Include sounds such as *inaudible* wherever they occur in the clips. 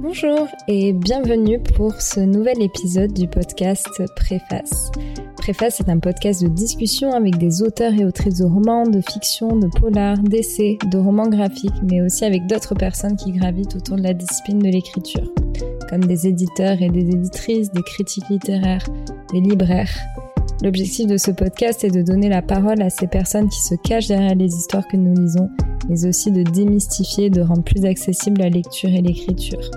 Bonjour et bienvenue pour ce nouvel épisode du podcast Préface. Préface est un podcast de discussion avec des auteurs et autrices de romans, de fiction, de polar, d'essais, de romans graphiques, mais aussi avec d'autres personnes qui gravitent autour de la discipline de l'écriture, comme des éditeurs et des éditrices, des critiques littéraires, des libraires. L'objectif de ce podcast est de donner la parole à ces personnes qui se cachent derrière les histoires que nous lisons, mais aussi de démystifier et de rendre plus accessible la lecture et l'écriture.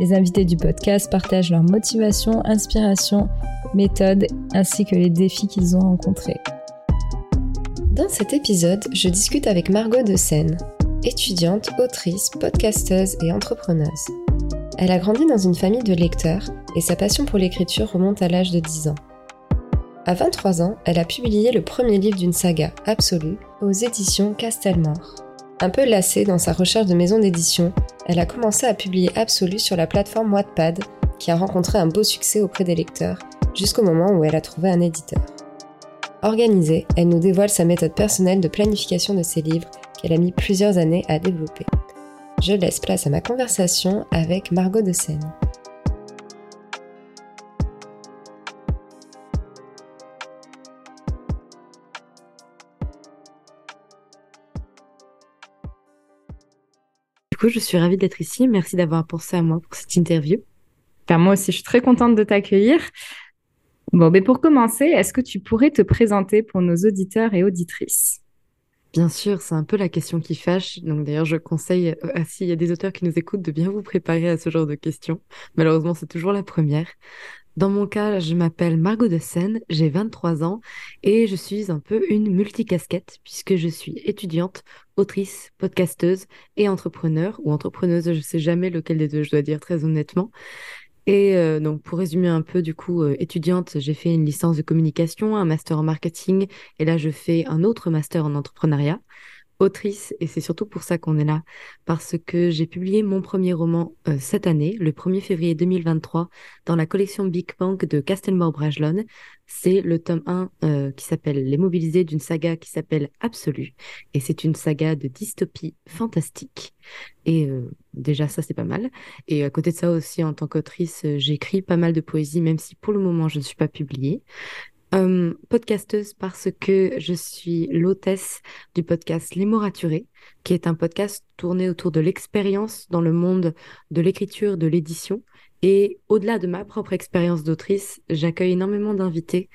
Les invités du podcast partagent leurs motivations, inspirations, méthodes ainsi que les défis qu'ils ont rencontrés. Dans cet épisode, je discute avec Margot de Seine, étudiante, autrice, podcasteuse et entrepreneuse. Elle a grandi dans une famille de lecteurs et sa passion pour l'écriture remonte à l'âge de 10 ans. À 23 ans, elle a publié le premier livre d'une saga absolue aux éditions Castelmore. Un peu lassée dans sa recherche de maison d'édition, elle a commencé à publier Absolu sur la plateforme Wattpad, qui a rencontré un beau succès auprès des lecteurs, jusqu'au moment où elle a trouvé un éditeur. Organisée, elle nous dévoile sa méthode personnelle de planification de ses livres qu'elle a mis plusieurs années à développer. Je laisse place à ma conversation avec Margot de Seine. Coup, je suis ravie d'être ici. Merci d'avoir pensé à moi pour cette interview. Ben, moi aussi, je suis très contente de t'accueillir. Bon, mais pour commencer, est-ce que tu pourrais te présenter pour nos auditeurs et auditrices? Bien sûr, c'est un peu la question qui fâche. Donc d'ailleurs, je conseille, euh, s'il y a des auteurs qui nous écoutent, de bien vous préparer à ce genre de questions. Malheureusement, c'est toujours la première. Dans mon cas, je m'appelle Margot de Seine, j'ai 23 ans et je suis un peu une multicasquette puisque je suis étudiante, autrice, podcasteuse et entrepreneur ou entrepreneuse, je sais jamais lequel des deux je dois dire très honnêtement. Et euh, donc pour résumer un peu du coup euh, étudiante, j'ai fait une licence de communication, un master en marketing et là je fais un autre master en entrepreneuriat autrice, et c'est surtout pour ça qu'on est là, parce que j'ai publié mon premier roman euh, cette année, le 1er février 2023, dans la collection Big Bang de Castelmore Brajlon. C'est le tome 1 euh, qui s'appelle Les Mobilisés d'une saga qui s'appelle Absolu, et c'est une saga de dystopie fantastique. Et euh, déjà, ça, c'est pas mal. Et à côté de ça aussi, en tant qu'autrice, j'écris pas mal de poésie, même si pour le moment, je ne suis pas publiée. Euh, podcasteuse parce que je suis l'hôtesse du podcast Les mots qui est un podcast tourné autour de l'expérience dans le monde de l'écriture, de l'édition. Et au-delà de ma propre expérience d'autrice, j'accueille énormément d'invités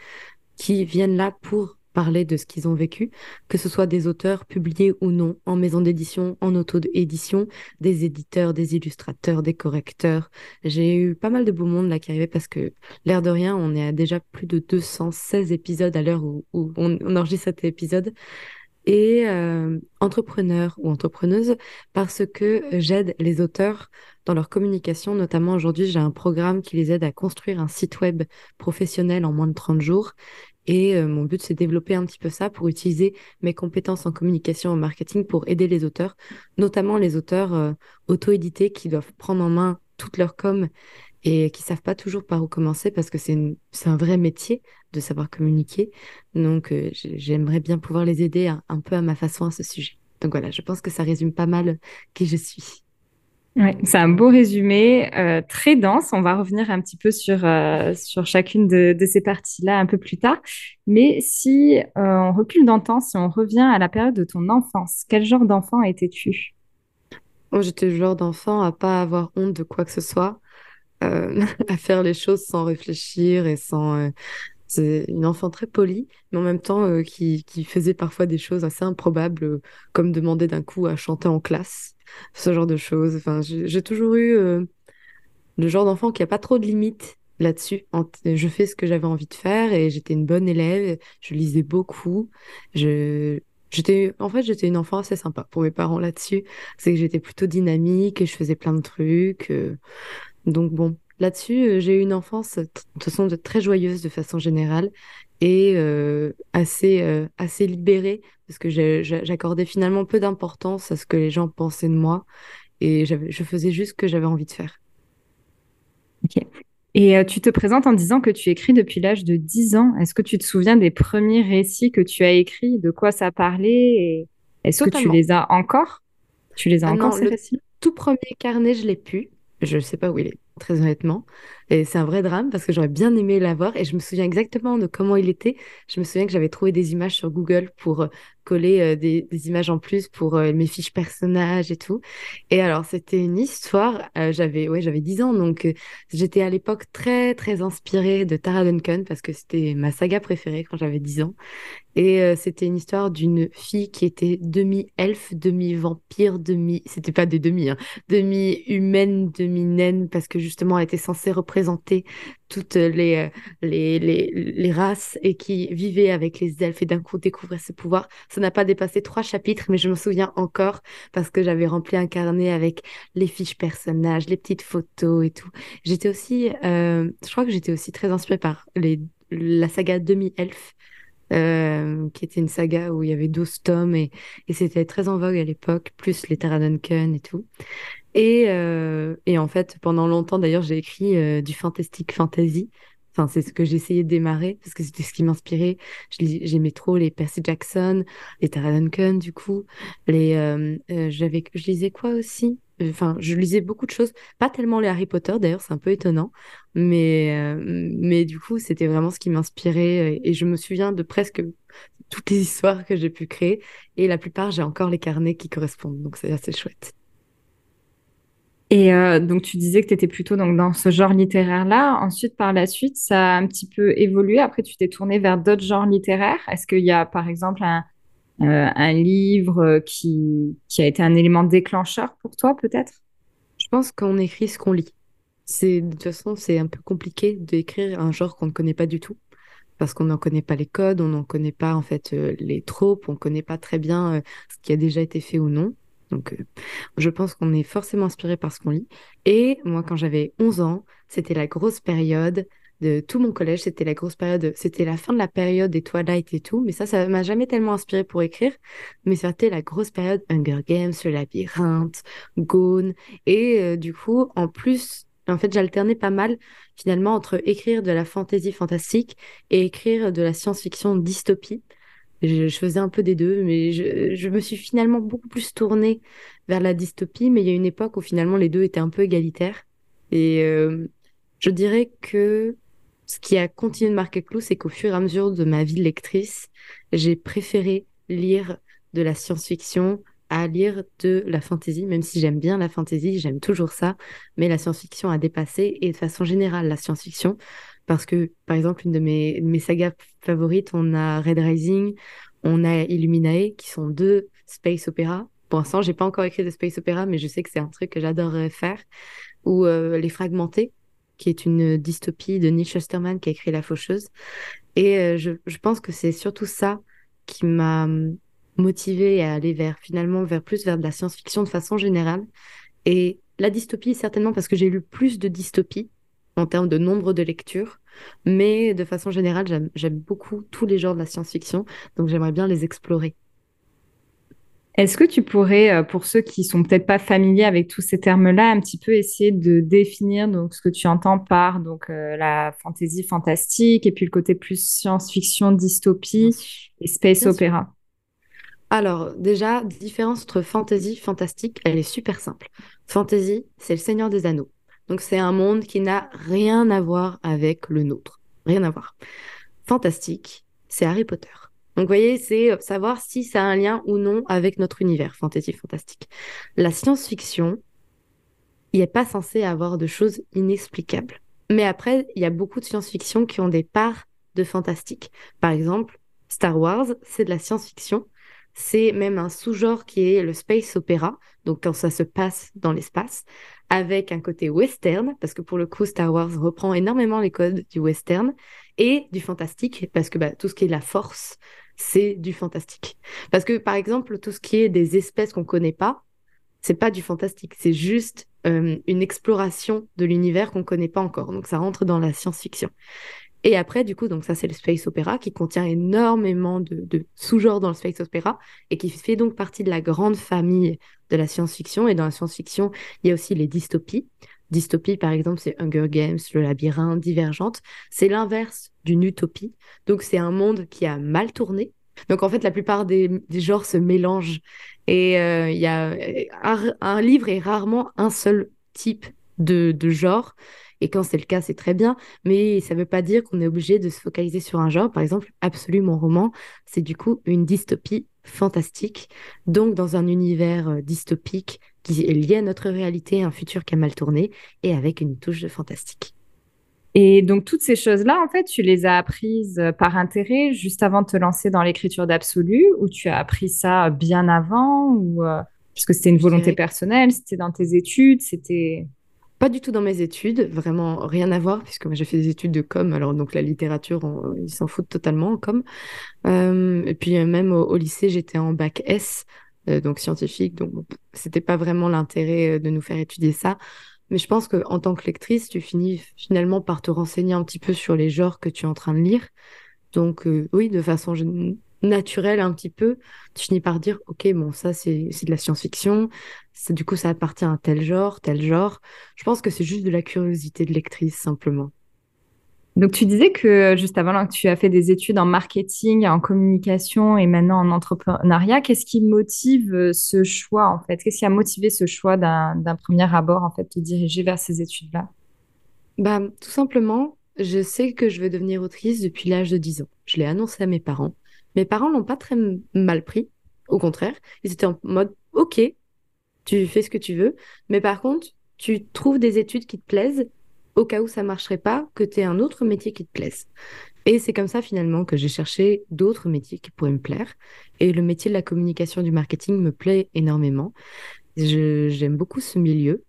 qui viennent là pour parler de ce qu'ils ont vécu, que ce soit des auteurs publiés ou non en maison d'édition, en auto-édition, des éditeurs, des illustrateurs, des correcteurs. J'ai eu pas mal de beau monde là qui arrivait parce que, l'air de rien, on est à déjà plus de 216 épisodes à l'heure où, on, enregistre cet épisode et euh, entrepreneur ou entrepreneuse parce que j'aide les auteurs dans leur communication. Notamment aujourd'hui, j'ai un programme qui les aide à construire un site web professionnel en moins de 30 jours. Et euh, mon but, c'est de développer un petit peu ça pour utiliser mes compétences en communication et en marketing pour aider les auteurs, notamment les auteurs euh, auto-édités qui doivent prendre en main toute leur com et qui savent pas toujours par où commencer parce que c'est un vrai métier de savoir communiquer. Donc, euh, j'aimerais bien pouvoir les aider un peu à ma façon à ce sujet. Donc voilà, je pense que ça résume pas mal qui je suis. C'est un beau résumé, euh, très dense. On va revenir un petit peu sur, euh, sur chacune de, ces parties-là un peu plus tard. Mais si euh, on recule dans le temps, si on revient à la période de ton enfance, quel genre d'enfant étais-tu? Moi, j'étais le genre d'enfant à pas avoir honte de quoi que ce soit, *laughs* à faire les choses sans réfléchir et sans... c'est une enfant très polie, mais en même temps qui, qui faisait parfois des choses assez improbables, comme demander d'un coup à chanter en classe ce genre de choses. Enfin, j'ai toujours eu euh, le genre d'enfant qui a pas trop de limites là-dessus. Je fais ce que j'avais envie de faire et j'étais une bonne élève. Je lisais beaucoup. Je J'étais, en fait, j'étais une enfant assez sympa pour mes parents là-dessus. C'est que j'étais plutôt dynamique et je faisais plein de trucs. Euh. Donc bon, là-dessus, euh, j'ai eu une enfance de toute façon de très joyeuse de façon générale et assez assez libérée parce que j'accordais finalement peu d'importance à ce que les gens pensaient de moi et je faisais juste ce que j'avais envie de faire. Ok. Et euh, tu te présentes en disant que tu écris depuis l'âge de 10 ans. Est-ce que tu te souviens des premiers récits que tu as écrits, de quoi ça parlait? Est-ce que tu les as encore? Tu les as ah encore ces récits? Tout premier carnet, je l'ai pu. Je ne sais pas où il est, très honnêtement. Et c'est un vrai drame parce que j'aurais bien aimé l'avoir et je me souviens exactement de comment il était. Je me souviens que j'avais trouvé des images sur Google pour euh, coller euh, des, images en plus pour euh, mes fiches personnages et tout. Et alors, c'était une histoire. j'avais ouais, j'avais 10 ans, donc j'étais à l'époque très, très inspirée de Tara Duncan parce que c'était ma saga préférée quand j'avais 10 ans. Et c'était une histoire d'une fille qui était demi-elfe, demi-vampire, demi... C'était pas des demi, hein, demi-humaine, demi-naine, parce que justement, elle était censée représenter toutes les, les, les, les, races et qui vivaient avec les elfes et d'un coup découvrir ses pouvoirs. Ça n'a pas dépassé trois chapitres, mais je me souviens encore parce que j'avais rempli un carnet avec les fiches personnages, les petites photos et tout. J'étais aussi, euh, je crois que j'étais aussi très inspirée par les, la saga Demi-Elfe. Euh, qui était une saga où il y avait 12 tomes et, et c'était très en vogue à l'époque, plus les Tara Duncan et tout. Et, euh, et en fait, pendant longtemps, d'ailleurs, j'ai écrit euh, du fantastic fantasy. Enfin, c'est ce que j'essayais de démarrer parce que c'était ce qui m'inspirait. J'aimais trop les Percy Jackson, les Tara Duncan, du coup. Les, euh, j'avais, je lisais quoi aussi? Enfin, je lisais beaucoup de choses. Pas tellement les Harry Potter, d'ailleurs, c'est un peu étonnant. Mais, mais du coup, c'était vraiment ce qui m'inspirait. Et je me souviens de presque toutes les histoires que j'ai pu créer. Et la plupart, j'ai encore les carnets qui correspondent. Donc, c'est assez chouette. Et euh, donc, tu disais que tu étais plutôt donc, dans ce genre littéraire-là. Ensuite, par la suite, ça a un petit peu évolué. Après, tu t'es tourné vers d'autres genres littéraires. Est-ce qu'il y a, par exemple, un, euh, un livre qui, qui a été un élément déclencheur pour toi, peut-être? Je pense qu'on écrit ce qu'on lit. De toute façon, c'est un peu compliqué d'écrire un genre qu'on ne connaît pas du tout. Parce qu'on n'en connaît pas les codes, on n'en connaît pas en fait euh, les tropes, on ne connaît pas très bien ce qui a déjà été fait ou non. Donc, euh, je pense qu'on est forcément inspiré par ce qu'on lit. Et moi, quand j'avais 11 ans, c'était la grosse période de tout mon collège. C'était la grosse période, c'était la fin de la période des Twilight et tout. Mais ça, ça m'a jamais tellement inspiré pour écrire. Mais c'était la grosse période Hunger Games, le labyrinthe, Gone. Et euh, du coup, en plus, en fait, j'alternais pas mal finalement entre écrire de la fantasy fantastique et écrire de la science-fiction dystopie. Je, faisais un peu des deux, mais je, me suis finalement beaucoup plus tournée vers la dystopie, mais il y a une époque où finalement les deux étaient un peu égalitaires. Et euh, je dirais que ce qui a continué de marquer clou, c'est qu'au fur et à mesure de ma vie de lectrice, j'ai préféré lire de la science-fiction à lire de la fantasy, même si j'aime bien la fantasy, j'aime toujours ça, mais la science-fiction a dépassé, et de façon générale, la science-fiction, parce que, par exemple, une de mes, mes sagas favorites, on a Red Rising, on a Illuminae, qui sont deux space opéras. Pour l'instant, j'ai pas encore écrit de space opéra, mais je sais que c'est un truc que j'adorerais faire. Ou euh, Les Fragmentés, qui est une dystopie de Neil Shusterman qui a écrit La Faucheuse. Et euh, je, je, pense que c'est surtout ça qui m'a hum, motivée à aller vers, finalement, vers plus vers de la science-fiction de façon générale. Et la dystopie, certainement parce que j'ai lu plus de dystopies en termes de nombre de lectures. Mais de façon générale, j'aime beaucoup tous les genres de la science-fiction, donc j'aimerais bien les explorer. Est-ce que tu pourrais, euh, pour ceux qui sont peut-être pas familiers avec tous ces termes-là, un petit peu essayer de définir donc ce que tu entends par donc euh, la fantaisie fantastique et puis le côté plus science-fiction, dystopie et space opéra? Alors déjà, différence entre fantasy, fantastique, elle est super simple. Fantasy, c'est le Seigneur des Anneaux. Donc c'est un monde qui n'a rien à voir avec le nôtre. Rien à voir. Fantastique, c'est Harry Potter. Donc vous voyez, c'est euh, savoir si ça a un lien ou non avec notre univers, fantasy fantastique. La science-fiction, il n'est pas censé avoir de choses inexplicables. Mais après, il y a beaucoup de science-fiction qui ont des parts de fantastique. Par exemple, Star Wars, c'est de la science-fiction. C'est même un sous-genre qui est le space opéra, donc quand ça se passe dans l'espace avec un côté western, parce que pour le coup, Star Wars reprend énormément les codes du western, et du fantastique, parce que bah, tout ce qui est la force, c'est du fantastique. Parce que, par exemple, tout ce qui est des espèces qu'on connaît pas, c'est pas du fantastique, c'est juste euh, une exploration de l'univers qu'on connaît pas encore. Donc ça rentre dans la science-fiction. Et après, du coup, donc ça, c'est le space opéra qui contient énormément de, sous-genres dans le space opéra et qui fait donc partie de la grande famille de la science-fiction. Et dans la science-fiction, il y a aussi les dystopies. Dystopie, par exemple, c'est Hunger Games, le labyrinthe, Divergente. C'est l'inverse d'une utopie. Donc, c'est un monde qui a mal tourné. Donc, en fait, la plupart des, genres se mélangent. Et euh, il y a un livre est rarement un seul type de genre. Et quand c'est le cas, c'est très bien. Mais ça ne veut pas dire qu'on est obligé de se focaliser sur un genre. Par exemple, Absolument roman, c'est du coup une dystopie fantastique. Donc, dans un univers euh, dystopique qui est lié à notre réalité, un futur qui a mal tourné, et avec une touche de fantastique. Et donc, toutes ces choses-là, en fait, tu les as apprises euh, par intérêt juste avant de te lancer dans l'écriture d'absolu, ou tu as appris ça bien avant, ou euh, parce que c'était une volonté personnelle, c'était dans tes études, c'était... Pas du tout dans mes études, vraiment rien à voir, puisque moi j'ai fait des études de com, alors donc la littérature, ils s'en foutent totalement en com. Euh, et puis même au, lycée, j'étais en bac S, donc scientifique, donc c'était pas vraiment l'intérêt de nous faire étudier ça. Mais je pense qu'en tant que lectrice, tu finis finalement par te renseigner un petit peu sur les genres que tu es en train de lire. Donc euh, oui, de façon naturelle un petit peu, tu finis par dire, ok, bon, ça c'est de la science-fiction, du coup ça appartient à tel genre, tel genre. Je pense que c'est juste de la curiosité de lectrice simplement. Donc, tu disais que juste avant que tu as fait des études en marketing, en communication et maintenant en entrepreneuriat. Qu'est-ce qui motive euh, ce choix, en fait? Qu'est-ce qui a motivé ce choix d'un premier abord, en fait, de diriger vers ces études-là? Bah, Tout simplement, je sais que je veux devenir autrice depuis l'âge de 10 ans. Je l'ai annoncé à mes parents. Mes parents l'ont pas très mal pris. Au contraire, ils étaient en mode OK, tu fais ce que tu veux, mais par contre, tu trouves des études qui te plaisent au cas où ça marcherait pas, que tu aies un autre métier qui te plaise. Et c'est comme ça finalement que j'ai cherché d'autres métiers qui pourraient me plaire. Et le métier de la communication du marketing me plaît énormément. J'aime beaucoup ce milieu.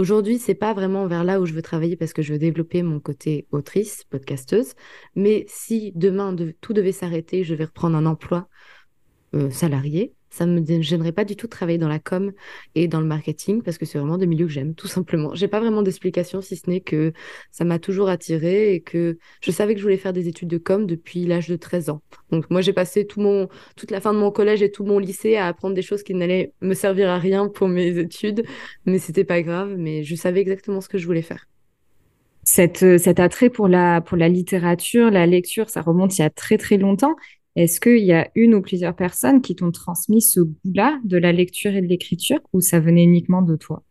Aujourd'hui, c'est pas vraiment vers là où je veux travailler parce que je veux développer mon côté autrice, podcasteuse. Mais si demain tout devait s'arrêter, je vais reprendre un emploi euh, salarié, ça me gênerait pas du tout de travailler dans la com et dans le marketing parce que c'est vraiment des milieux que j'aime, tout simplement. J'ai pas vraiment d'explication si ce n'est que ça m'a toujours attiré et que je savais que je voulais faire des études de com depuis l'âge de 13 ans. Donc moi j'ai passé tout mon, toute la fin de mon collège et tout mon lycée à apprendre des choses qui n'allaient me servir à rien pour mes études, mais c'était pas grave, mais je savais exactement ce que je voulais faire. Cette, cet attrait pour la, pour la littérature, la lecture, ça remonte il y a très très longtemps. Est-ce qu'il y a une ou plusieurs personnes qui t'ont transmis ce goût-là de la lecture et de l'écriture ou ça venait uniquement de toi?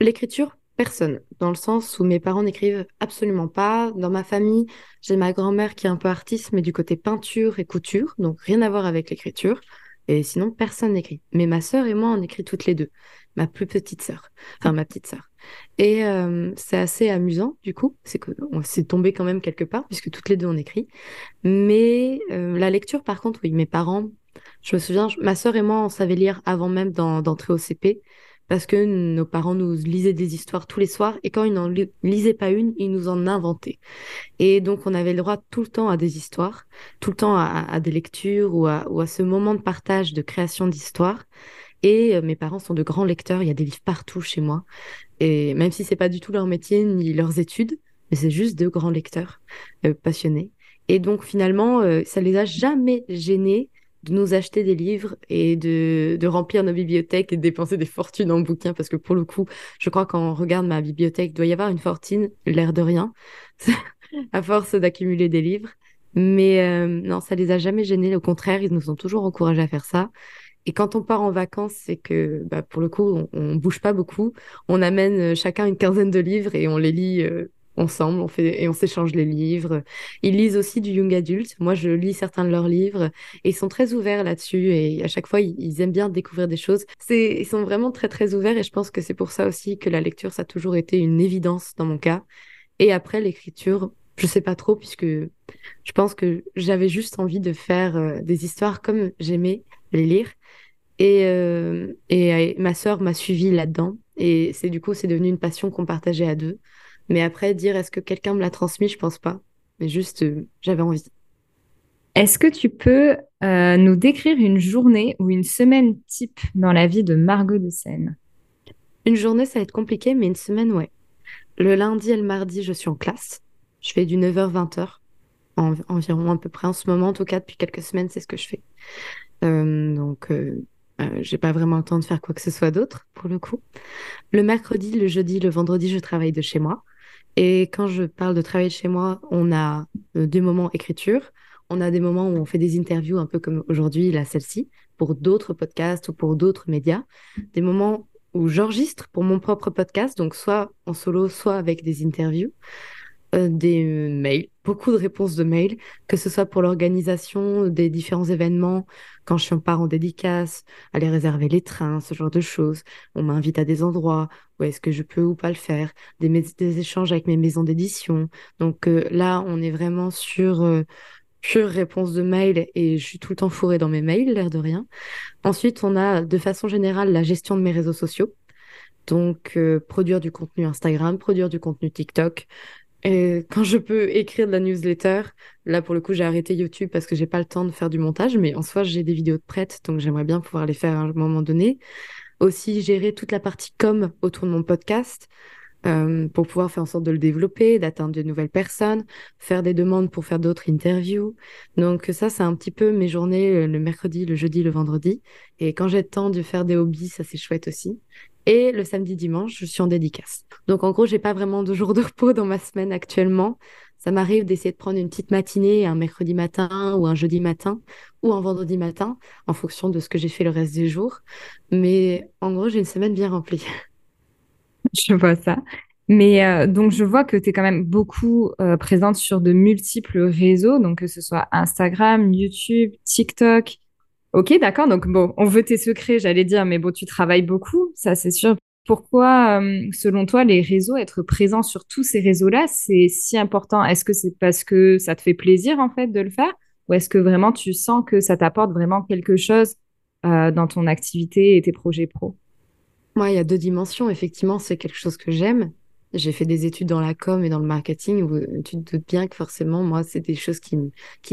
L'écriture, personne. Dans le sens où mes parents n'écrivent absolument pas. Dans ma famille, j'ai ma grand-mère qui est un peu artiste, mais du côté peinture et couture, donc rien à voir avec l'écriture. Et sinon, personne n'écrit. Mais ma sœur et moi, on écrit toutes les deux. Ma plus petite sœur. Enfin, ma petite sœur. Et euh, c'est assez amusant, du coup, c'est qu'on s'est tombé quand même quelque part, puisque toutes les deux on écrit. Mais euh, la lecture, par contre, oui, mes parents, je me souviens, ma sœur et moi, on savait lire avant même d'entrer au CP, parce que nos parents nous lisaient des histoires tous les soirs, et quand ils n'en lisaient pas une, ils nous en inventaient. Et donc, on avait le droit tout le temps à des histoires, tout le temps à, des lectures ou à, ou à ce moment de partage, de création d'histoires. Et euh, mes parents sont de grands lecteurs, il y a des livres partout chez moi. Et même si c'est pas du tout leur métier ni leurs études, mais c'est juste de grands lecteurs euh, passionnés. Et donc finalement, euh, ça les a jamais gênés de nous acheter des livres et de, de remplir nos bibliothèques et de dépenser des fortunes en bouquins parce que pour le coup, je crois quand on regarde ma bibliothèque, il doit y avoir une fortune, l'air de rien, *laughs* à force d'accumuler des livres. Mais euh, non, ça les a jamais gênés. Au contraire, ils nous ont toujours encouragés à faire ça. Et quand on part en vacances, c'est que bah, pour le coup, on, on, bouge pas beaucoup. On amène euh, chacun une quinzaine de livres et on les lit euh, ensemble. On fait et on s'échange les livres. Ils lisent aussi du young adult. Moi, je lis certains de leurs livres et ils sont très ouverts là-dessus. Et à chaque fois, ils, aiment bien découvrir des choses. Ils sont vraiment très très ouverts et je pense que c'est pour ça aussi que la lecture ça a toujours été une évidence dans mon cas. Et après l'écriture, je sais pas trop puisque je pense que j'avais juste envie de faire euh, des histoires comme j'aimais lire et, euh, et ma sœur m'a suivi là-dedans. Et c'est du coup, c'est devenu une passion qu'on partageait à deux. Mais après, dire est-ce que quelqu'un me l'a transmis, je pense pas. Mais juste, euh, j'avais envie. Est-ce que tu peux euh, nous décrire une journée ou une semaine type dans la vie de Margot de Seine? Une journée, ça va être compliqué, mais une semaine, ouais. Le lundi et le mardi, je suis en classe. Je fais du 9h-20h, environ à peu près en ce moment, en tout cas depuis quelques semaines, c'est ce que je fais. Donc, euh, j'ai pas vraiment le temps de faire quoi que ce soit d'autre pour le coup. Le mercredi, le jeudi, le vendredi, je travaille de chez moi. Et quand je parle de travailler de chez moi, on a euh, des moments écriture, on a des moments où on fait des interviews un peu comme aujourd'hui, là celle-ci, pour d'autres podcasts ou pour d'autres médias, des moments où j'enregistre pour mon propre podcast, donc soit en solo, soit avec des interviews. Euh, des mails, beaucoup de réponses de mails, que ce soit pour l'organisation des différents événements, quand je suis en dédicace, aller réserver les trains, ce genre de choses. On m'invite à des endroits où est-ce que je peux ou pas le faire, des, des échanges avec mes maisons d'édition. Donc euh, là, on est vraiment sur euh, pure réponse de mail et je suis tout le temps fourrée dans mes mails, l'air de rien. Ensuite, on a de façon générale la gestion de mes réseaux sociaux. Donc, produire du contenu Instagram, produire du contenu TikTok, et quand je peux écrire de la newsletter, là pour le coup j'ai arrêté YouTube parce que j'ai pas le temps de faire du montage, mais en soi j'ai des vidéos de prêtes, donc j'aimerais bien pouvoir les faire à un moment donné. Aussi gérer toute la partie com autour de mon podcast euh, pour pouvoir faire en sorte de le développer, d'atteindre de nouvelles personnes, faire des demandes pour faire d'autres interviews. Donc ça c'est un petit peu mes journées euh, le mercredi, le jeudi, le vendredi. Et quand j'ai le temps de faire des hobbies, ça c'est chouette aussi. Et le samedi, dimanche, je suis en dédicace. Donc en gros, j'ai pas vraiment de jours de repos dans ma semaine actuellement. Ça m'arrive d'essayer de prendre une petite matinée un mercredi matin ou un jeudi matin ou un vendredi matin en fonction de ce que j'ai fait le reste des jours. Mais en gros, j'ai une semaine bien remplie. *laughs* Je vois ça. Mais euh, donc, je vois que tu es quand même beaucoup euh, présente sur de multiples réseaux, donc que ce soit Instagram, YouTube, TikTok, Ok, d'accord. Donc, bon, on veut tes secrets, j'allais dire, mais bon, tu travailles beaucoup, ça c'est sûr. Pourquoi, euh, selon toi, les réseaux, être présent sur tous ces réseaux-là, c'est si important? Est-ce que c'est parce que ça te fait plaisir, en fait, de le faire? Ou est-ce que vraiment tu sens que ça t'apporte vraiment quelque chose euh, dans ton activité et tes projets pro? Moi, il y a deux dimensions. Effectivement, c'est quelque chose que j'aime. J'ai fait des études dans la com et dans le marketing où tu te doutes bien que forcément, moi, c'est des choses qui,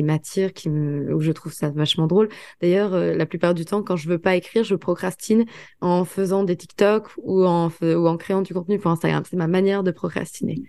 m'attirent, qui où je trouve ça vachement drôle. D'ailleurs, euh, la plupart du temps, quand je veux pas écrire, je procrastine en faisant des TikTok ou en, ou en créant du contenu pour Instagram. C'est ma manière de procrastiner.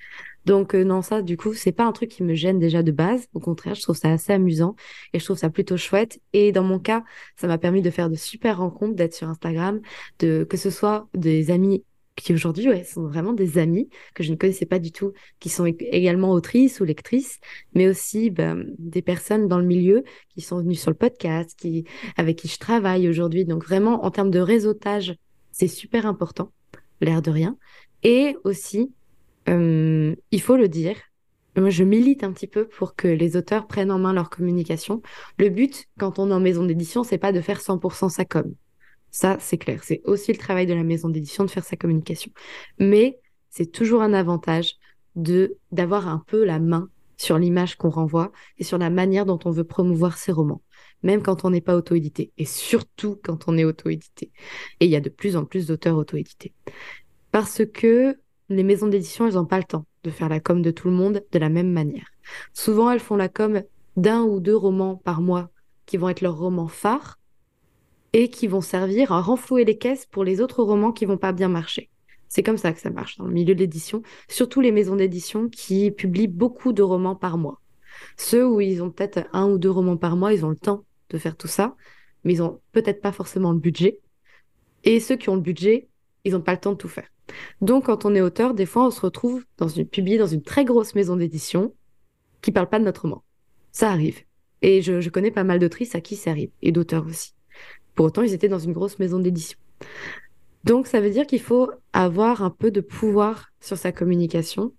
Donc euh, non, ça, du coup, c'est pas un truc qui me gêne déjà de base. Au contraire, je trouve ça assez amusant et je trouve ça plutôt chouette. Et dans mon cas, ça m'a permis de faire de super rencontres, d'être sur Instagram, de que ce soit des amis qui aujourd'hui ouais, sont vraiment des amis que je ne connaissais pas du tout, qui sont également autrices ou lectrices, mais aussi ben, des personnes dans le milieu qui sont venues sur le podcast, qui, avec qui je travaille aujourd'hui. Donc vraiment, en termes de réseautage, c'est super important, l'air de rien. Et aussi, euh, il faut le dire, moi, je milite un petit peu pour que les auteurs prennent en main leur communication. Le but, quand on est en maison d'édition, c'est pas de faire 100% sa com. Ça, c'est clair. C'est aussi le travail de la maison d'édition de faire sa communication. Mais c'est toujours un avantage de d'avoir un peu la main sur l'image qu'on renvoie et sur la manière dont on veut promouvoir ses romans, même quand on n'est pas auto-édité, et surtout quand on est auto-édité. Et il y a de plus en plus d'auteurs auto-édités. Parce que les maisons d'édition, elles n'ont pas le temps de faire la com de tout le monde de la même manière. Souvent, elles font la com d'un ou deux romans par mois qui vont être leurs romans phares, et qui vont servir à renflouer les caisses pour les autres romans qui vont pas bien marcher. C'est comme ça que ça marche dans le milieu de l'édition, surtout les maisons d'édition qui publient beaucoup de romans par mois. Ceux où ils ont peut-être un ou deux romans par mois, ils ont le temps de faire tout ça, mais ils ont peut-être pas forcément le budget. Et ceux qui ont le budget, ils n'ont pas le temps de tout faire. Donc, quand on est auteur, des fois, on se retrouve dans une, publié dans une très grosse maison d'édition qui parle pas de notre roman. Ça arrive. Et je, je connais pas mal d'autrices à qui ça arrive, et d'auteurs aussi. Pour autant, ils étaient dans une grosse maison d'édition. Donc, ça veut dire qu'il faut avoir un peu de pouvoir sur sa communication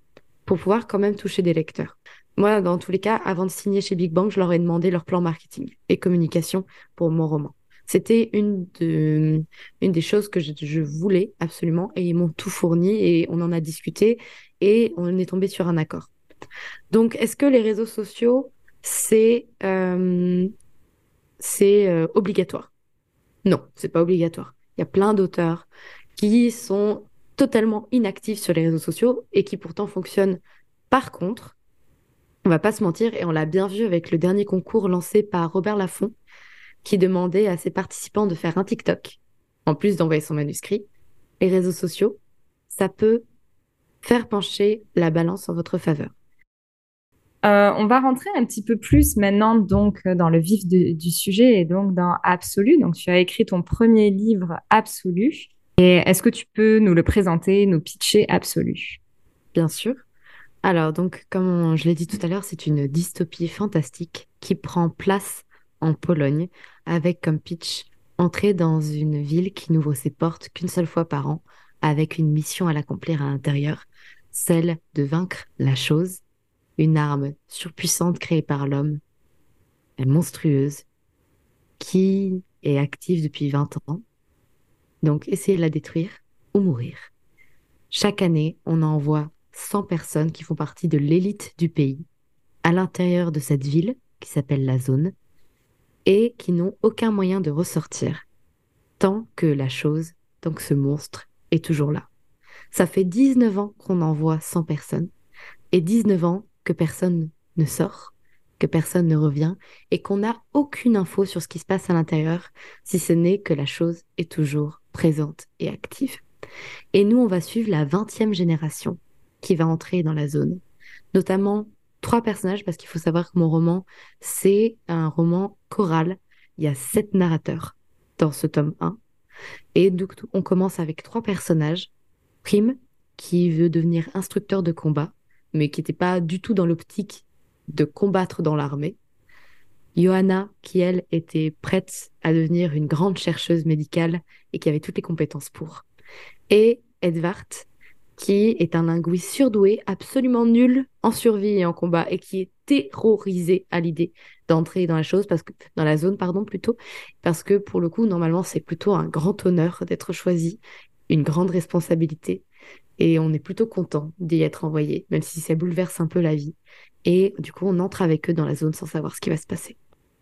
pour pouvoir quand même toucher des lecteurs. Moi, dans tous les cas, avant de signer chez Big Bang, je leur ai demandé leur plan marketing et communication pour mon roman. C'était une, de, une des choses que je, voulais absolument et ils m'ont tout fourni et on en a discuté et on est tombé sur un accord. Donc, est-ce que les réseaux sociaux, c'est euh, euh, obligatoire? Non, c'est pas obligatoire. Il y a plein d'auteurs qui sont totalement inactifs sur les réseaux sociaux et qui pourtant fonctionnent. Par contre, on va pas se mentir, et on l'a bien vu avec le dernier concours lancé par Robert Laffont, qui demandait à ses participants de faire un TikTok, en plus d'envoyer son manuscrit. Les réseaux sociaux, ça peut faire pencher la balance en votre faveur. Euh, on va rentrer un petit peu plus maintenant donc dans le vif du sujet et donc dans Absolu. Donc tu as écrit ton premier livre Absolu. Et est-ce que tu peux nous le présenter, nous pitcher Absolu? Bien sûr. Alors donc comme je l'ai dit tout à l'heure, c'est une dystopie fantastique qui prend place en Pologne avec comme pitch entrer dans une ville qui n'ouvre ses portes qu'une seule fois par an, avec une mission à l'accomplir à l'intérieur, celle de vaincre la chose, une arme surpuissante créée par l'homme, monstrueuse, qui est active depuis 20 ans. Donc, essayez de la détruire ou mourir. Chaque année, on envoie 100 personnes qui font partie de l'élite du pays à l'intérieur de cette ville qui s'appelle la zone et qui n'ont aucun moyen de ressortir tant que la chose, tant que ce monstre est toujours là. Ça fait 19 ans qu'on envoie 100 personnes et 19 ans que personne ne sort, que personne ne revient et qu'on n'a aucune info sur ce qui se passe à l'intérieur si ce n'est que la chose est toujours présente et active. Et nous, on va suivre la 20e génération qui va entrer dans la zone, notamment trois personnages parce qu'il faut savoir que mon roman, c'est un roman choral. Il y a sept narrateurs dans ce tome 1. Et donc, on commence avec trois personnages. Prime, qui veut devenir instructeur de combat, mais qui n'était pas du tout dans l'optique de combattre dans l'armée. Johanna, qui elle était prête à devenir une grande chercheuse médicale et qui avait toutes les compétences pour. Et Edvard, qui est un linguiste surdoué, absolument nul en survie et en combat, et qui est terrorisé à l'idée d'entrer dans la chose, parce que dans la zone, pardon, plutôt, parce que pour le coup, normalement, c'est plutôt un grand honneur d'être choisi, une grande responsabilité, et on est plutôt content d'y être envoyé, même si ça bouleverse un peu la vie. Et du coup, on entre avec eux dans la zone sans savoir ce qui va se passer.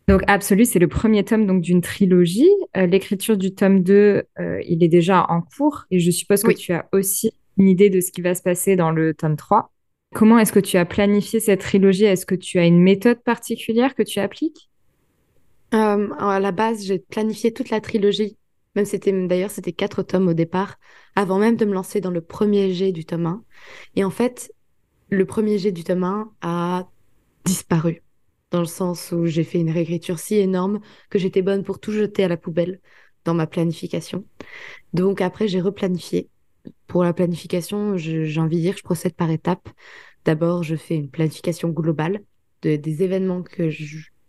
Donc Absolu, c'est le premier tome donc d'une trilogie. Euh, l'écriture du tome 2, euh, il est déjà en cours et je suppose que tu as aussi une idée de ce qui va se passer dans le tome 3. Comment est-ce que tu as planifié cette trilogie? Est-ce que tu as une méthode particulière que tu appliques? Euh, À la base, j'ai planifié toute la trilogie. Même c'était d'ailleurs c'était quatre tomes au départ, avant même de me lancer dans le premier jet du tome 1. Et en fait, le premier jet du tome 1 a disparu dans le sens où j'ai fait une réécriture si énorme que j'étais bonne pour tout jeter à la poubelle dans ma planification. Donc après, j'ai replanifié pour la planification, j'ai envie de dire que je procède par étapes. D'abord, je fais une planification globale de, des événements que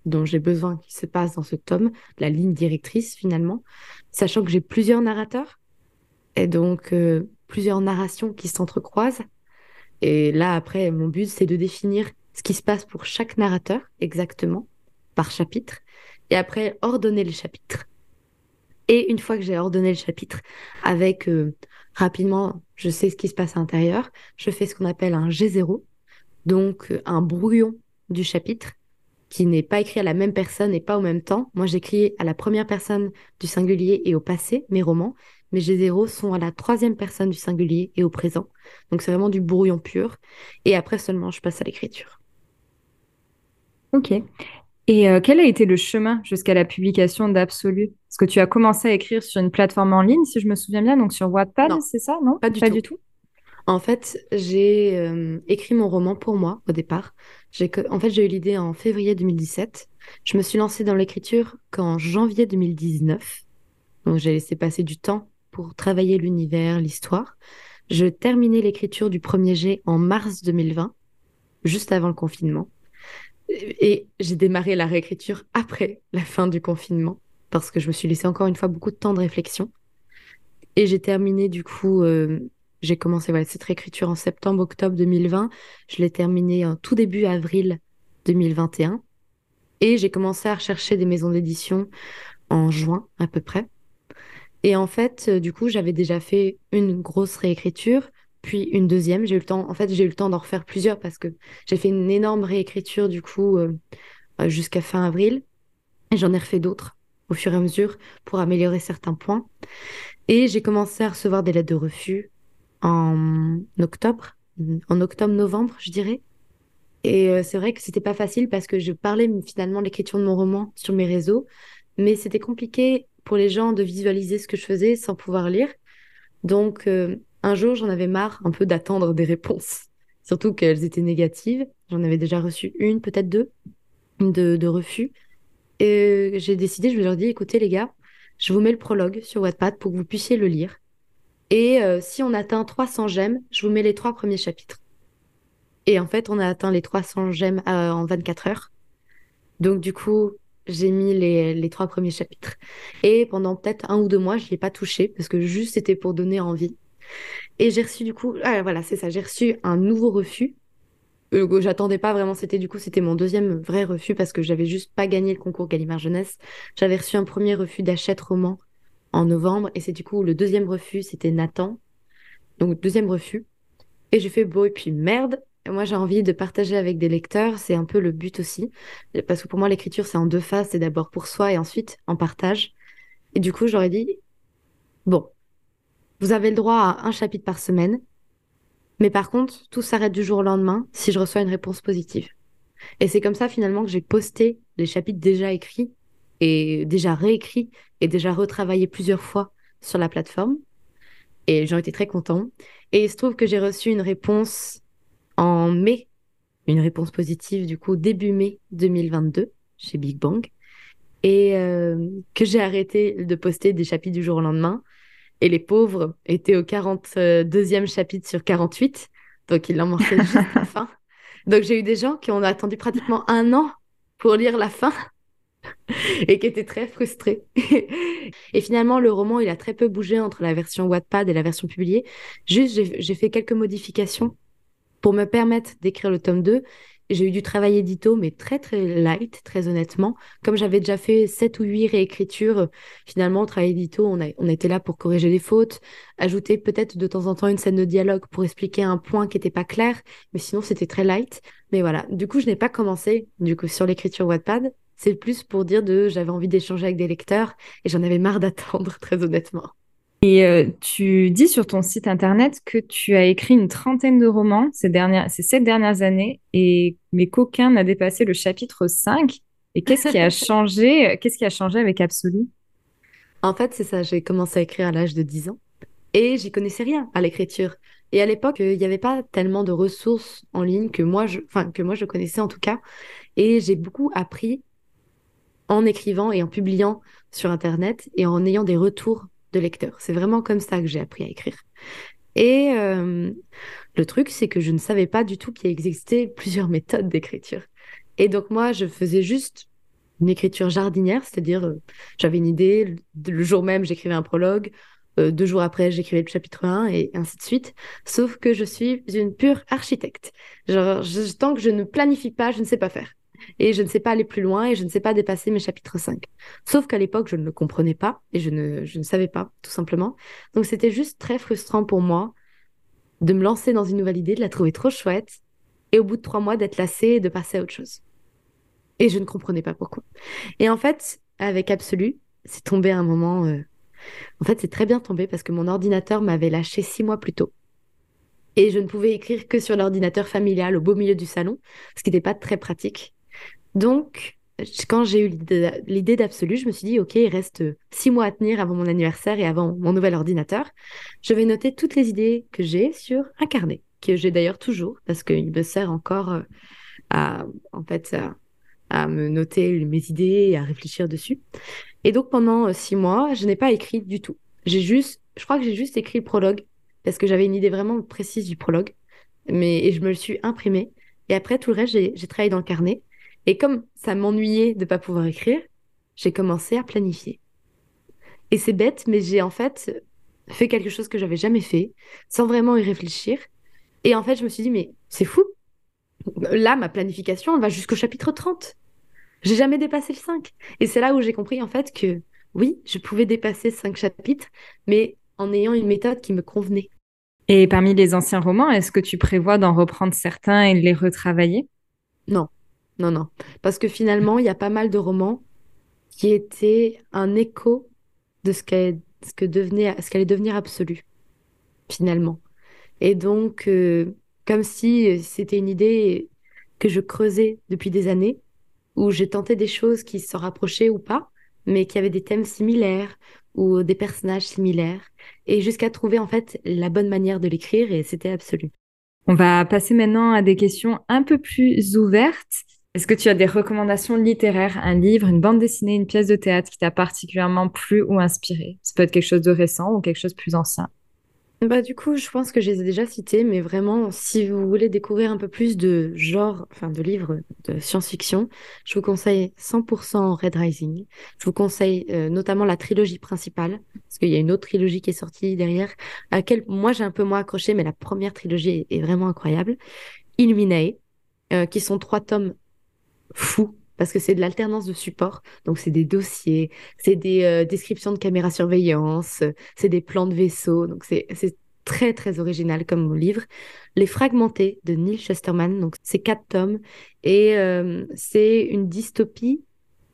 dont j'ai besoin qui se passent dans ce tome, la ligne directrice finalement, sachant que j'ai plusieurs narrateurs et donc euh, plusieurs narrations qui s'entrecroisent. Et là, après, mon but, c'est de définir ce qui se passe pour chaque narrateur exactement, par chapitre, et après ordonner les chapitres. Et une fois que j'ai ordonné le chapitre avec euh, rapidement, je sais ce qui se passe à l'intérieur. Je fais ce qu'on appelle un G0, donc euh, un brouillon du chapitre qui n'est pas écrit à la même personne et pas au même temps. Moi, j'écris à la première personne du singulier et au passé, mes romans. Mes G0 sont à la troisième personne du singulier et au présent. Donc, c'est vraiment du brouillon pur. Et après seulement, je passe à l'écriture. Ok. Et euh, quel a été le chemin jusqu'à la publication d'Absolu? Parce que tu as commencé à écrire sur une plateforme en ligne, si je me souviens bien, donc sur Wattpad, c'est ça, non? Pas, du, tout? En fait, j'ai euh, écrit mon roman pour moi au départ. En fait, j'ai eu l'idée en février 2017. Je me suis lancée dans l'écriture qu'en janvier 2019. Donc, j'ai laissé passer du temps pour travailler l'univers, l'histoire. Je terminais l'écriture du premier jet en mars 2020, juste avant le confinement. Et j'ai démarré la réécriture après la fin du confinement, parce que je me suis laissé encore une fois beaucoup de temps de réflexion. Et j'ai terminé du coup, euh, j'ai commencé cette réécriture en septembre-octobre 2020. Je l'ai terminée en tout début avril 2021. Et j'ai commencé à rechercher des maisons d'édition en juin à peu près. Et en fait, euh, du coup, j'avais déjà fait une grosse réécriture puis une deuxième. J'ai eu le temps, en fait, j'ai eu le temps d'en refaire plusieurs parce que j'ai fait une énorme réécriture du coup euh, euh, jusqu'à fin avril. Et j'en ai refait d'autres au fur et à mesure pour améliorer certains points. Et j'ai commencé à recevoir des lettres de refus en octobre, en octobre-novembre, je dirais. Et euh, c'est vrai que c'était pas facile parce que je parlais finalement de l'écriture de mon roman sur mes réseaux, mais c'était compliqué pour les gens de visualiser ce que je faisais sans pouvoir lire. Donc, un jour, j'en avais marre un peu d'attendre des réponses, *laughs* surtout qu'elles étaient négatives. J'en avais déjà reçu une, peut-être deux, de, refus. Et j'ai décidé, je leur dis, écoutez les gars, je vous mets le prologue sur Wattpad pour que vous puissiez le lire. Et euh, si on atteint 300 j'aime, je vous mets les trois premiers chapitres. Et en fait, on a atteint les 300 j'aime euh, en 24 heures. Donc du coup, j'ai mis les, les, trois premiers chapitres. Et pendant peut-être un ou deux mois, je l'ai pas touché parce que juste c'était pour donner envie. Et j'ai reçu du coup, ah, voilà, c'est ça, j'ai reçu un nouveau refus. Euh, j'attendais pas vraiment, c'était du coup, c'était mon deuxième vrai refus parce que j'avais juste pas gagné le concours Gallimard Jeunesse. J'avais reçu un premier refus d'achète roman en novembre et c'est du coup le deuxième refus, c'était Nathan. Donc deuxième refus. Et j'ai fait beau et puis merde, moi, j'ai envie de partager avec des lecteurs. C'est un peu le but aussi. Parce que pour moi, l'écriture, c'est en deux phases. C'est d'abord pour soi et ensuite en partage. Et du coup, j'aurais dit, bon, vous avez le droit à un chapitre par semaine. Mais par contre, tout s'arrête du jour au lendemain si je reçois une réponse positive. Et c'est comme ça finalement que j'ai posté les chapitres déjà écrits et déjà réécrits et déjà retravaillés plusieurs fois sur la plateforme. Et j'en étais très content. Et il se trouve que j'ai reçu une réponse en mai, une réponse positive du coup début mai 2022 chez Big Bang, et euh, que j'ai arrêté de poster des chapitres du jour au lendemain. Et les pauvres étaient au 42e chapitre sur 48, donc il en manquait juste la *laughs* fin. Donc j'ai eu des gens qui ont attendu pratiquement un an pour lire la fin *laughs* et qui étaient très frustrés. *laughs* et finalement, le roman, il a très peu bougé entre la version Wattpad et la version publiée. Juste, j'ai fait quelques modifications pour me permettre d'écrire le tome 2, j'ai eu du travail édito, mais très très light, très honnêtement. Comme j'avais déjà fait 7 ou 8 réécritures, finalement, au travail édito, on, a, on était là pour corriger les fautes, ajouter peut-être de temps en temps une scène de dialogue pour expliquer un point qui n'était pas clair, mais sinon c'était très light. Mais voilà, du coup, je n'ai pas commencé du coup sur l'écriture Wattpad. C'est plus pour dire de j'avais envie d'échanger avec des lecteurs et j'en avais marre *laughs* d'attendre, très honnêtement. Et euh, tu dis sur ton site internet que tu as écrit une trentaine de romans ces, dernières, ces sept dernières années, et, mais qu'aucun n'a dépassé le chapitre 5. Et qu'est-ce qui a *laughs* changé Qu'est-ce qui a changé avec Absolu? En fait, c'est ça. J'ai commencé à écrire à l'âge de 10 ans et j'y connaissais rien à l'écriture. Et à l'époque, il n'y avait pas tellement de ressources en ligne que moi, je, enfin, que moi je connaissais en tout cas. Et j'ai beaucoup appris en écrivant et en publiant sur Internet et en ayant des retours de lecteur. C'est vraiment comme ça que j'ai appris à écrire. Et euh, le truc, c'est que je ne savais pas du tout qu'il existait plusieurs méthodes d'écriture. Et donc moi, je faisais juste une écriture jardinière, c'est-à-dire euh, j'avais une idée, le jour même, j'écrivais un prologue, euh, deux jours après, j'écrivais le chapitre 1 et ainsi de suite. Sauf que je suis une pure architecte. Genre, tant que je ne planifie pas, je ne sais pas faire et je ne sais pas aller plus loin et je ne sais pas dépasser mes chapitres 5. Sauf qu'à l'époque, je ne le comprenais pas et je ne, je ne savais pas, tout simplement. Donc c'était juste très frustrant pour moi de me lancer dans une nouvelle idée, de la trouver trop chouette et au bout de trois mois d'être lassée et de passer à autre chose. Et je ne comprenais pas pourquoi. Et en fait, avec Absolu, c'est tombé un moment. Euh, en fait, c'est très bien tombé parce que mon ordinateur m'avait lâché six mois plus tôt et je ne pouvais écrire que sur l'ordinateur familial au beau milieu du salon, ce qui n'était pas très pratique. Donc, quand j'ai eu l'idée d'absolu, je me suis dit, OK, il reste six mois à tenir avant mon anniversaire et avant mon nouvel ordinateur. Je vais noter toutes les idées que j'ai sur un carnet, que j'ai d'ailleurs toujours, parce qu'il me sert encore euh, à, en fait, à, me noter mes idées et à réfléchir dessus. Et donc, pendant euh, six mois, je n'ai pas écrit du tout. J'ai juste, je crois que j'ai juste écrit le prologue, parce que j'avais une idée vraiment précise du prologue, mais et je me le suis imprimé. Et après, tout le reste, j'ai travaillé dans le carnet. Et comme ça m'ennuyait de ne pas pouvoir écrire, j'ai commencé à planifier. Et c'est bête, mais j'ai en fait fait quelque chose que j'avais jamais fait, sans vraiment y réfléchir. Et en fait, je me suis dit, mais c'est fou. Là, ma planification, elle va jusqu'au chapitre 30. J'ai jamais dépassé le 5. Et c'est là où j'ai compris, en fait, que oui, je pouvais dépasser 5 chapitres, mais en ayant une méthode qui me convenait. Et parmi les anciens romans, est-ce que tu prévois d'en reprendre certains et de les retravailler? Non, non, non. Parce que finalement, il y a pas mal de romans qui étaient un écho de ce qu'elle ce que devenait, ce allait devenir absolu, finalement. Et donc, euh, comme si c'était une idée que je creusais depuis des années, où j'ai tenté des choses qui se rapprochaient ou pas, mais qui avaient des thèmes similaires ou des personnages similaires, et jusqu'à trouver en fait la bonne manière de l'écrire, et c'était absolu. On va passer maintenant à des questions un peu plus ouvertes. Est-ce que tu as des recommandations littéraires, un livre, une bande dessinée, une pièce de théâtre qui t'a particulièrement plu ou inspiré? Ça peut être quelque chose de récent ou quelque chose de plus ancien. bah, du coup, je pense que je les ai déjà cités, mais vraiment, si vous voulez découvrir un peu plus de genre, enfin de livres de science-fiction, je vous conseille 100% Red Rising. Je vous conseille euh, notamment la trilogie principale, parce qu'il y a une autre trilogie qui est sortie derrière, à laquelle moi j'ai un peu moins accroché, mais la première trilogie est, vraiment incroyable. Illuminae, euh, qui sont trois tomes fous parce que c'est de l'alternance de support. Donc, c'est des dossiers, c'est des euh, descriptions de caméras surveillance, c'est des plans de vaisseaux. Donc, c'est très, très original comme livre. Les Fragmentés de Neil Chesterman. Donc, c'est quatre tomes. Et euh, c'est une dystopie,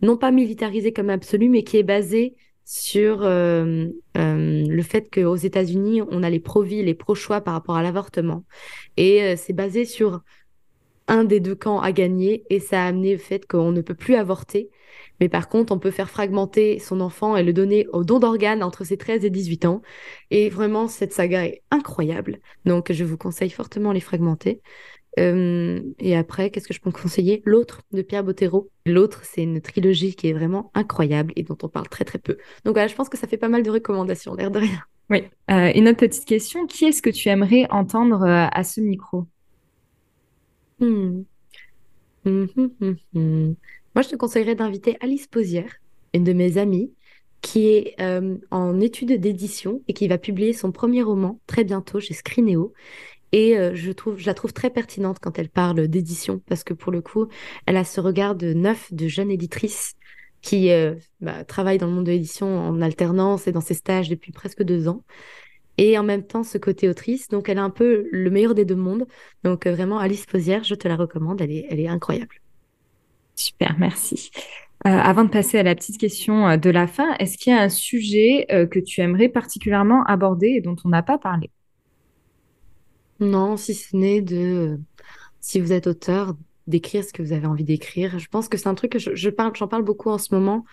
non pas militarisée comme absolue, mais qui est basée sur euh, le fait qu'aux États-Unis, on a les pro-vie, les pro-choix par rapport à l'avortement. Et c'est basé sur un des deux camps a gagné et ça a amené le fait qu'on ne peut plus avorter. Mais par contre, on peut faire fragmenter son enfant et le donner au don d'organes entre ses 13 et 18 ans. Et vraiment, cette saga est incroyable. Donc, je vous conseille fortement les fragmenter. Euh, et après, qu'est-ce que je peux conseiller? L'autre de Pierre Bottero. L'autre, c'est une trilogie qui est vraiment incroyable et dont on parle très très peu. Donc voilà, je pense que ça fait pas mal de recommandations, l'air de rien. Oui. Euh, une autre petite question. Qui est-ce que tu aimerais entendre euh, à ce micro? Hmm. Moi, je te conseillerais d'inviter Alice Posière, une de mes amies, qui est euh, en études d'édition et qui va publier son premier roman très bientôt chez Scrineo. Et euh, je, trouve, la trouve très pertinente quand elle parle d'édition, parce que pour le coup, elle a ce regard de neuf, de jeune éditrice qui euh, bah, travaille dans le monde de l'édition en alternance et dans ses stages depuis presque deux ans et en même temps ce côté autrice. Donc elle a un peu le meilleur des deux mondes. Donc euh, vraiment Alice Posière, je te la recommande, elle est, elle est incroyable. Super, merci. Euh, avant de passer à la petite question euh, de la fin, est-ce qu'il y a un sujet que tu aimerais particulièrement aborder et dont on n'a pas parlé? Non, si ce n'est de, si vous êtes auteur, d'écrire ce que vous avez envie d'écrire. Je pense que c'est un truc que je, parle, j'en parle beaucoup en ce moment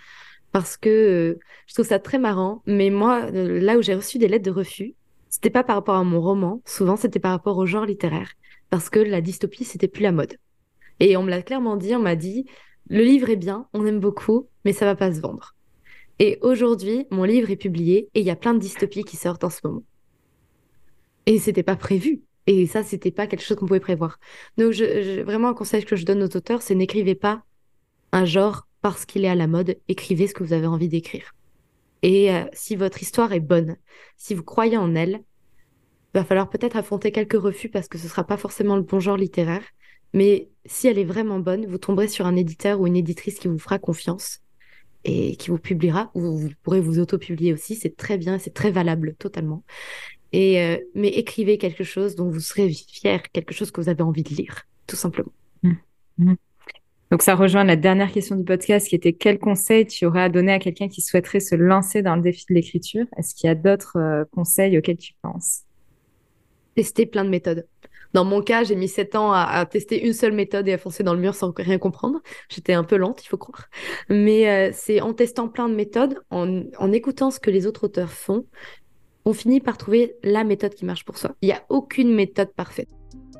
parce que je trouve ça très marrant. Mais moi, là où j'ai reçu des lettres de refus, c'était pas par rapport à mon roman, souvent c'était par rapport au genre littéraire, parce que la dystopie, c'était plus la mode. Et on me l'a clairement dit, on m'a dit, le livre est bien, on aime beaucoup, mais ça va pas se vendre. Et aujourd'hui, mon livre est publié et il y a plein de dystopies qui sortent en ce moment. Et c'était pas prévu. Et ça, c'était pas quelque chose qu'on pouvait prévoir. Donc, vraiment, un conseil que je donne aux auteurs, c'est n'écrivez pas un genre parce qu'il est à la mode. Écrivez ce que vous avez envie d'écrire. Et euh, si votre histoire est bonne, si vous croyez en elle, va falloir peut-être affronter quelques refus parce que ce sera pas forcément le bon genre littéraire. Mais si elle est vraiment bonne, vous tomberez sur un éditeur ou une éditrice qui vous fera confiance et qui vous publiera, ou vous pourrez vous auto-publier aussi. C'est très bien, c'est très valable totalement. Et euh, mais écrivez quelque chose dont vous serez fier, quelque chose que vous avez envie de lire, tout simplement. Mmh. Mmh. Donc ça rejoint la dernière question du podcast qui était quel conseil tu aurais à donner à quelqu'un qui souhaiterait se lancer dans le défi de l'écriture? Est-ce qu'il y a d'autres euh, conseils auxquels tu penses? Tester plein de méthodes. Dans mon cas, j'ai mis sept ans à, tester une seule méthode et à foncer dans le mur sans rien comprendre. J'étais un peu lente, il faut croire. Mais euh, c'est en testant plein de méthodes, en, en écoutant ce que les autres auteurs font, on finit par trouver la méthode qui marche pour soi. Il n'y a aucune méthode parfaite.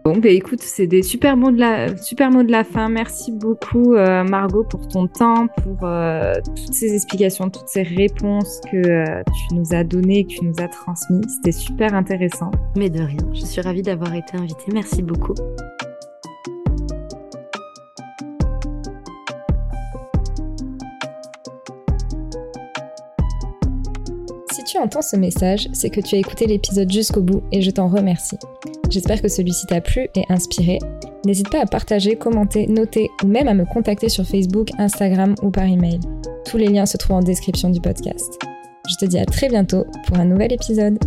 Bon, ben écoute, c'est des super mots de la, super mots de la fin. Merci beaucoup, euh, Margot, pour ton temps, pour euh, toutes ces explications, toutes ces réponses que euh, tu nous as données, que tu nous as transmises. C'était super intéressant. Mais de rien, je suis ravie d'avoir été invitée. Merci beaucoup. Tu entends ce message, c'est que tu as écouté l'épisode jusqu'au bout et je t'en remercie. J'espère que celui-ci t'a plu et inspiré. N'hésite pas à partager, commenter, noter ou même à me contacter sur Facebook, Instagram ou par email. Tous les liens se trouvent en description du podcast. Je te dis à très bientôt pour un nouvel épisode.